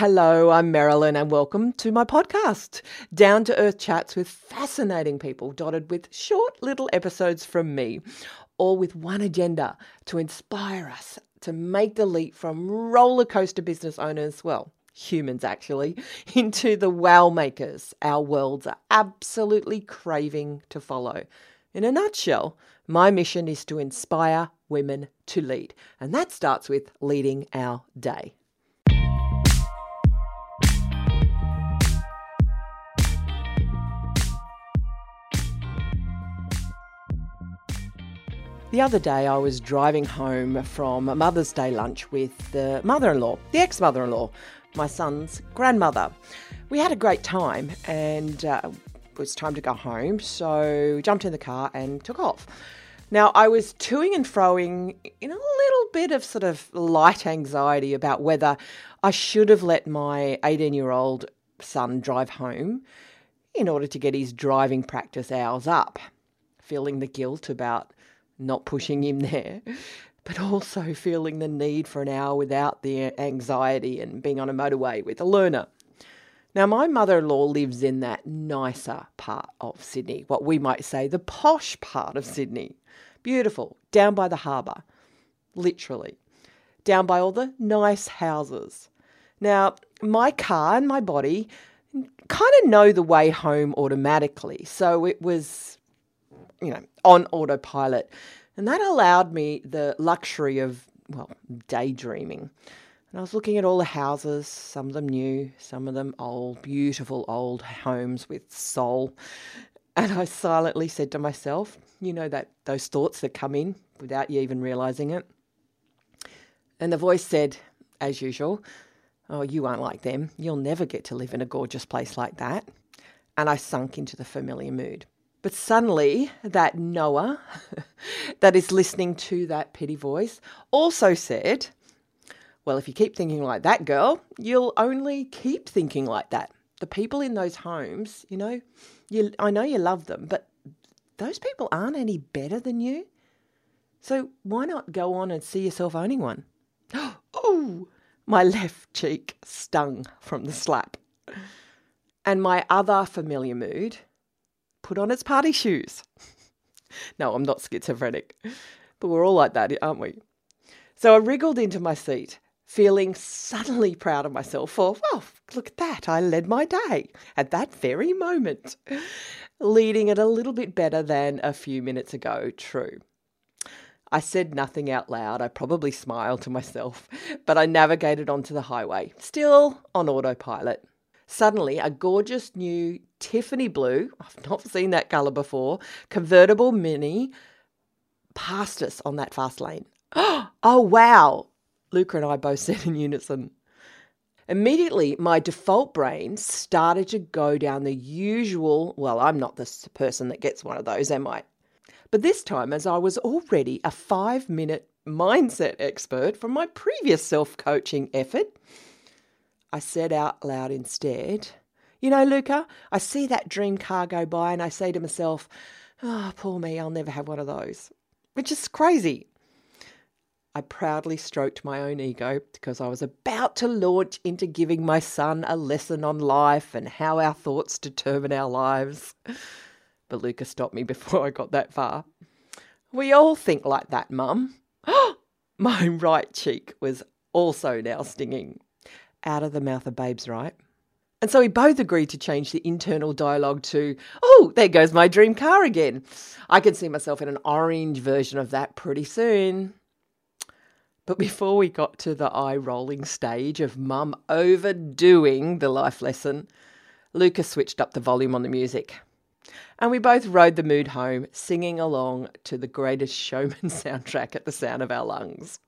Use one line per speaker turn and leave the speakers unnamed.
Hello, I'm Marilyn, and welcome to my podcast, Down to Earth Chats with fascinating people, dotted with short little episodes from me, all with one agenda to inspire us to make the leap from roller coaster business owners, well, humans actually, into the wow makers our worlds are absolutely craving to follow. In a nutshell, my mission is to inspire women to lead, and that starts with leading our day. The other day, I was driving home from a Mother's Day lunch with the mother in law, the ex mother in law, my son's grandmother. We had a great time and uh, it was time to go home, so we jumped in the car and took off. Now, I was toing and froing in a little bit of sort of light anxiety about whether I should have let my 18 year old son drive home in order to get his driving practice hours up, feeling the guilt about not pushing him there, but also feeling the need for an hour without the anxiety and being on a motorway with a learner. Now, my mother in law lives in that nicer part of Sydney, what we might say the posh part of Sydney. Beautiful, down by the harbour, literally, down by all the nice houses. Now, my car and my body kind of know the way home automatically, so it was you know, on autopilot. And that allowed me the luxury of, well, daydreaming. And I was looking at all the houses, some of them new, some of them old, beautiful old homes with soul. And I silently said to myself, you know, that those thoughts that come in without you even realizing it. And the voice said, as usual, Oh, you aren't like them. You'll never get to live in a gorgeous place like that. And I sunk into the familiar mood. But suddenly, that Noah that is listening to that petty voice also said, Well, if you keep thinking like that, girl, you'll only keep thinking like that. The people in those homes, you know, you, I know you love them, but those people aren't any better than you. So why not go on and see yourself owning one? Oh, my left cheek stung from the slap. And my other familiar mood put on its party shoes. no, I'm not schizophrenic, but we're all like that, aren't we? So I wriggled into my seat, feeling suddenly proud of myself for, well, look at that, I led my day at that very moment, leading it a little bit better than a few minutes ago, true. I said nothing out loud. I probably smiled to myself, but I navigated onto the highway, still on autopilot. Suddenly, a gorgeous new Tiffany blue, I've not seen that colour before, convertible mini passed us on that fast lane. Oh, wow, Luca and I both said in unison. Immediately, my default brain started to go down the usual. Well, I'm not the person that gets one of those, am I? But this time, as I was already a five minute mindset expert from my previous self coaching effort, I said out loud instead, You know, Luca, I see that dream car go by and I say to myself, Oh, poor me, I'll never have one of those. Which is crazy. I proudly stroked my own ego because I was about to launch into giving my son a lesson on life and how our thoughts determine our lives. But Luca stopped me before I got that far. We all think like that, Mum. my right cheek was also now stinging out of the mouth of babes, right? And so we both agreed to change the internal dialogue to, oh, there goes my dream car again. I can see myself in an orange version of that pretty soon. But before we got to the eye rolling stage of mum overdoing the life lesson, Lucas switched up the volume on the music. And we both rode the mood home, singing along to the greatest showman soundtrack at the sound of our lungs.